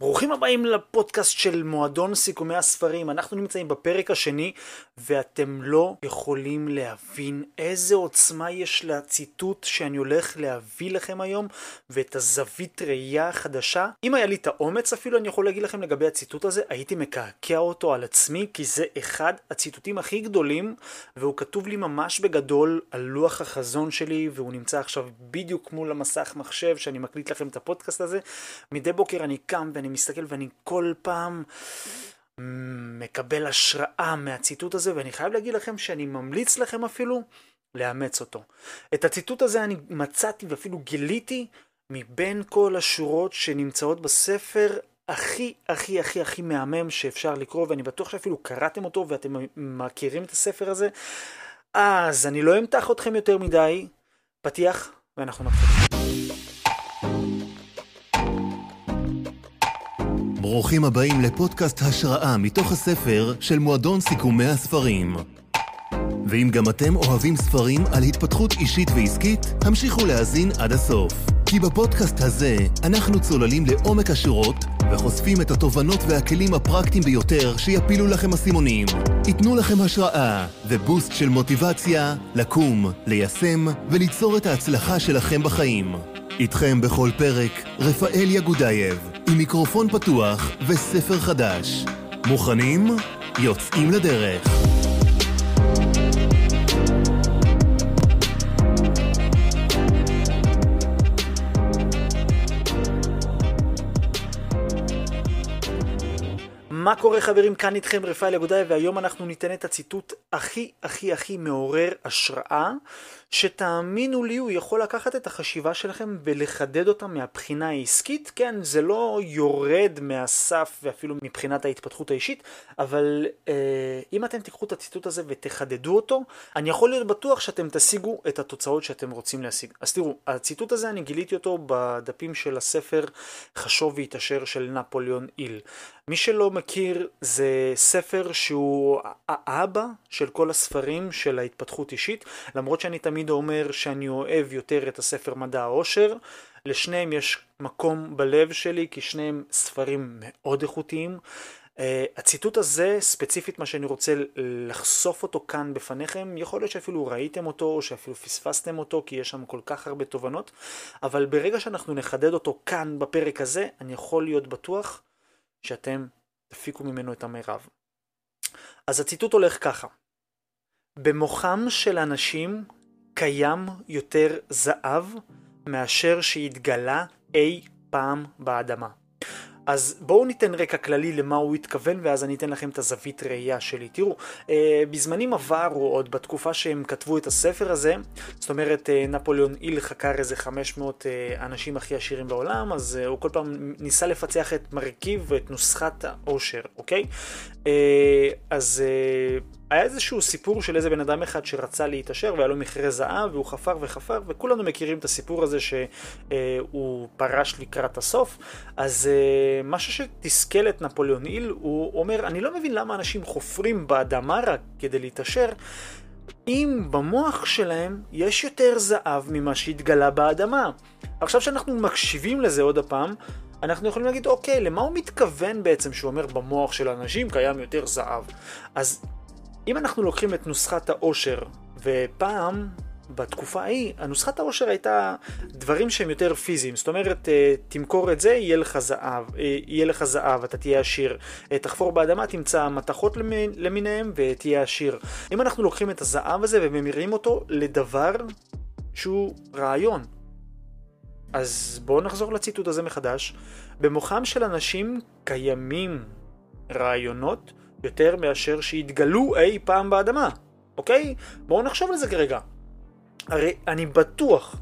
ברוכים הבאים לפודקאסט של מועדון סיכומי הספרים. אנחנו נמצאים בפרק השני, ואתם לא יכולים להבין איזה עוצמה יש לציטוט שאני הולך להביא לכם היום, ואת הזווית ראייה החדשה. אם היה לי את האומץ אפילו, אני יכול להגיד לכם לגבי הציטוט הזה, הייתי מקעקע אותו על עצמי, כי זה אחד הציטוטים הכי גדולים, והוא כתוב לי ממש בגדול על לוח החזון שלי, והוא נמצא עכשיו בדיוק מול המסך מחשב שאני מקליט לכם את הפודקאסט הזה. מדי בוקר אני קם ואני מסתכל ואני כל פעם מקבל השראה מהציטוט הזה, ואני חייב להגיד לכם שאני ממליץ לכם אפילו לאמץ אותו. את הציטוט הזה אני מצאתי ואפילו גיליתי מבין כל השורות שנמצאות בספר הכי הכי הכי הכי מהמם שאפשר לקרוא, ואני בטוח שאפילו קראתם אותו ואתם מכירים את הספר הזה. אז אני לא אמתח אתכם יותר מדי, פתיח, ואנחנו נתחיל. ברוכים הבאים לפודקאסט השראה מתוך הספר של מועדון סיכומי הספרים. ואם גם אתם אוהבים ספרים על התפתחות אישית ועסקית, המשיכו להאזין עד הסוף. כי בפודקאסט הזה אנחנו צוללים לעומק השורות וחושפים את התובנות והכלים הפרקטיים ביותר שיפילו לכם אסימונים. ייתנו לכם השראה ובוסט של מוטיבציה לקום, ליישם וליצור את ההצלחה שלכם בחיים. איתכם בכל פרק, רפאל יגודייב, עם מיקרופון פתוח וספר חדש. מוכנים? יוצאים לדרך. מה קורה חברים? כאן איתכם רפאל אגודאי והיום אנחנו ניתן את הציטוט הכי הכי הכי מעורר השראה שתאמינו לי הוא יכול לקחת את החשיבה שלכם ולחדד אותה מהבחינה העסקית. כן, זה לא יורד מהסף ואפילו מבחינת ההתפתחות האישית, אבל אה, אם אתם תיקחו את הציטוט הזה ותחדדו אותו, אני יכול להיות בטוח שאתם תשיגו את התוצאות שאתם רוצים להשיג. אז תראו, הציטוט הזה אני גיליתי אותו בדפים של הספר חשוב והתעשר של נפוליאון איל. מי שלא מכיר, זה ספר שהוא האבא של כל הספרים של ההתפתחות אישית, למרות שאני תמיד אומר שאני אוהב יותר את הספר מדע העושר, לשניהם יש מקום בלב שלי, כי שניהם ספרים מאוד איכותיים. Uh, הציטוט הזה, ספציפית מה שאני רוצה לחשוף אותו כאן בפניכם, יכול להיות שאפילו ראיתם אותו או שאפילו פספסתם אותו כי יש שם כל כך הרבה תובנות, אבל ברגע שאנחנו נחדד אותו כאן בפרק הזה, אני יכול להיות בטוח שאתם תפיקו ממנו את המרב. אז הציטוט הולך ככה: במוחם של אנשים קיים יותר זהב מאשר שהתגלה אי פעם באדמה. אז בואו ניתן רקע כללי למה הוא התכוון ואז אני אתן לכם את הזווית ראייה שלי. תראו, אה, בזמנים עברו, עוד בתקופה שהם כתבו את הספר הזה, זאת אומרת אה, נפוליאון איל חקר איזה 500 אה, אנשים הכי עשירים בעולם, אז הוא כל פעם ניסה לפצח את מרכיב ואת נוסחת העושר, אוקיי? אז... אה, היה איזשהו סיפור של איזה בן אדם אחד שרצה להתעשר והיה לו מכרה זהב והוא חפר וחפר וכולנו מכירים את הסיפור הזה שהוא פרש לקראת הסוף אז אה, משהו שתסכל את נפוליאון איל הוא אומר אני לא מבין למה אנשים חופרים באדמה רק כדי להתעשר אם במוח שלהם יש יותר זהב ממה שהתגלה באדמה. עכשיו שאנחנו מקשיבים לזה עוד הפעם אנחנו יכולים להגיד, אוקיי, למה הוא מתכוון בעצם שהוא אומר במוח של אנשים קיים יותר זהב? אז אם אנחנו לוקחים את נוסחת העושר, ופעם, בתקופה ההיא, הנוסחת העושר הייתה דברים שהם יותר פיזיים. זאת אומרת, אה, תמכור את זה, יהיה לך זהב, אה, יהיה לך זהב, אתה תהיה עשיר. אה, תחפור באדמה, תמצא מתכות למיניהם ותהיה עשיר. אם אנחנו לוקחים את הזהב הזה וממירים אותו לדבר שהוא רעיון. אז בואו נחזור לציטוט הזה מחדש. במוחם של אנשים קיימים רעיונות יותר מאשר שהתגלו אי פעם באדמה, אוקיי? בואו נחשוב על זה כרגע. הרי אני בטוח,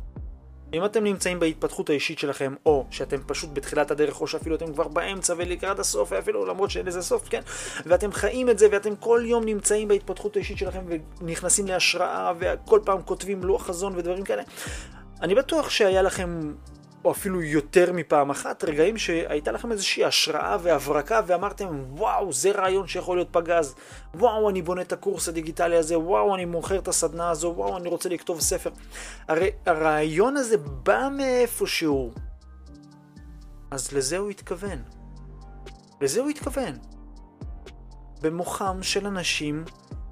אם אתם נמצאים בהתפתחות האישית שלכם, או שאתם פשוט בתחילת הדרך, או שאפילו אתם כבר באמצע ולקראת הסוף, אפילו למרות שאין לזה סוף, כן? ואתם חיים את זה, ואתם כל יום נמצאים בהתפתחות האישית שלכם, ונכנסים להשראה, וכל פעם כותבים לוח חזון ודברים כאלה. אני בטוח שהיה לכם או אפילו יותר מפעם אחת, רגעים שהייתה לכם איזושהי השראה והברקה ואמרתם, וואו, זה רעיון שיכול להיות פגז, וואו, אני בונה את הקורס הדיגיטלי הזה, וואו, אני מוכר את הסדנה הזו, וואו, אני רוצה לכתוב ספר. הרי הרעיון הזה בא מאיפשהו. אז לזה הוא התכוון. לזה הוא התכוון. במוחם של אנשים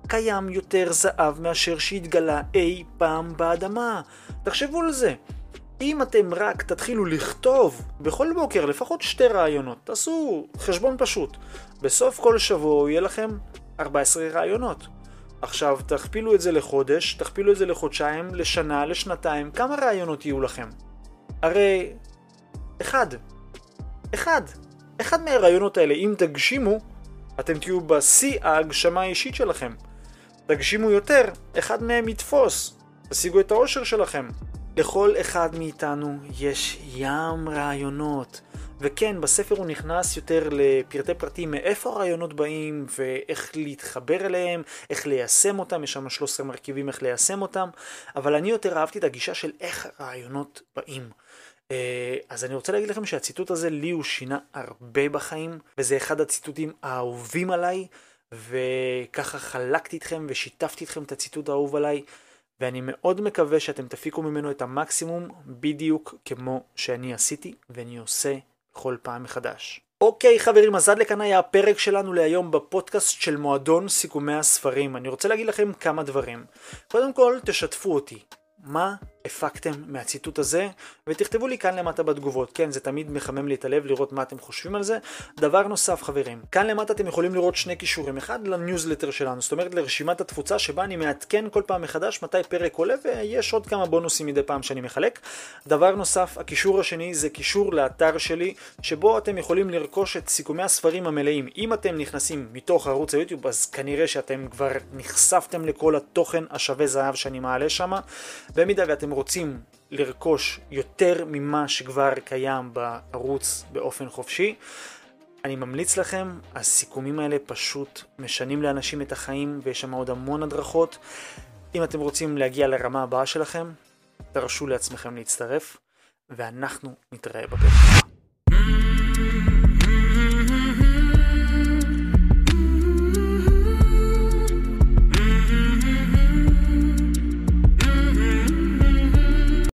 קיים יותר זהב מאשר שהתגלה אי פעם באדמה. תחשבו על זה. אם אתם רק תתחילו לכתוב בכל בוקר לפחות שתי רעיונות, תעשו חשבון פשוט. בסוף כל שבוע יהיה לכם 14 רעיונות. עכשיו תכפילו את זה לחודש, תכפילו את זה לחודשיים, לשנה, לשנתיים, כמה רעיונות יהיו לכם? הרי... אחד. אחד. אחד מהרעיונות האלה, אם תגשימו, אתם תהיו בשיא ההגשמה האישית שלכם. תגשימו יותר, אחד מהם יתפוס. תשיגו את האושר שלכם. לכל אחד מאיתנו יש ים רעיונות. וכן, בספר הוא נכנס יותר לפרטי פרטים מאיפה הרעיונות באים ואיך להתחבר אליהם, איך ליישם אותם, יש שם 13 מרכיבים איך ליישם אותם, אבל אני יותר אהבתי את הגישה של איך הרעיונות באים. אה, אז אני רוצה להגיד לכם שהציטוט הזה לי הוא שינה הרבה בחיים, וזה אחד הציטוטים האהובים עליי, וככה חלקתי איתכם ושיתפתי איתכם את הציטוט האהוב עליי. ואני מאוד מקווה שאתם תפיקו ממנו את המקסימום בדיוק כמו שאני עשיתי ואני עושה כל פעם מחדש. אוקיי חברים, אז עד לכאן היה הפרק שלנו להיום בפודקאסט של מועדון סיכומי הספרים. אני רוצה להגיד לכם כמה דברים. קודם כל, תשתפו אותי. מה הפקתם מהציטוט הזה, ותכתבו לי כאן למטה בתגובות. כן, זה תמיד מחמם לי את הלב לראות מה אתם חושבים על זה. דבר נוסף, חברים, כאן למטה אתם יכולים לראות שני קישורים. אחד לניוזלטר שלנו, זאת אומרת לרשימת התפוצה שבה אני מעדכן כל פעם מחדש מתי פרק עולה, ויש עוד כמה בונוסים מדי פעם שאני מחלק. דבר נוסף, הקישור השני זה קישור לאתר שלי, שבו אתם יכולים לרכוש את סיכומי הספרים המלאים. אם אתם נכנסים מתוך ערוץ היוטיוב, אז כנראה שאתם כבר נחשפתם לכל התוכן השווה זהב שאני מעלה שם. במידה ואתם רוצים לרכוש יותר ממה שכבר קיים בערוץ באופן חופשי, אני ממליץ לכם, הסיכומים האלה פשוט משנים לאנשים את החיים ויש שם עוד המון הדרכות. אם אתם רוצים להגיע לרמה הבאה שלכם, תרשו לעצמכם להצטרף, ואנחנו נתראה בפרק.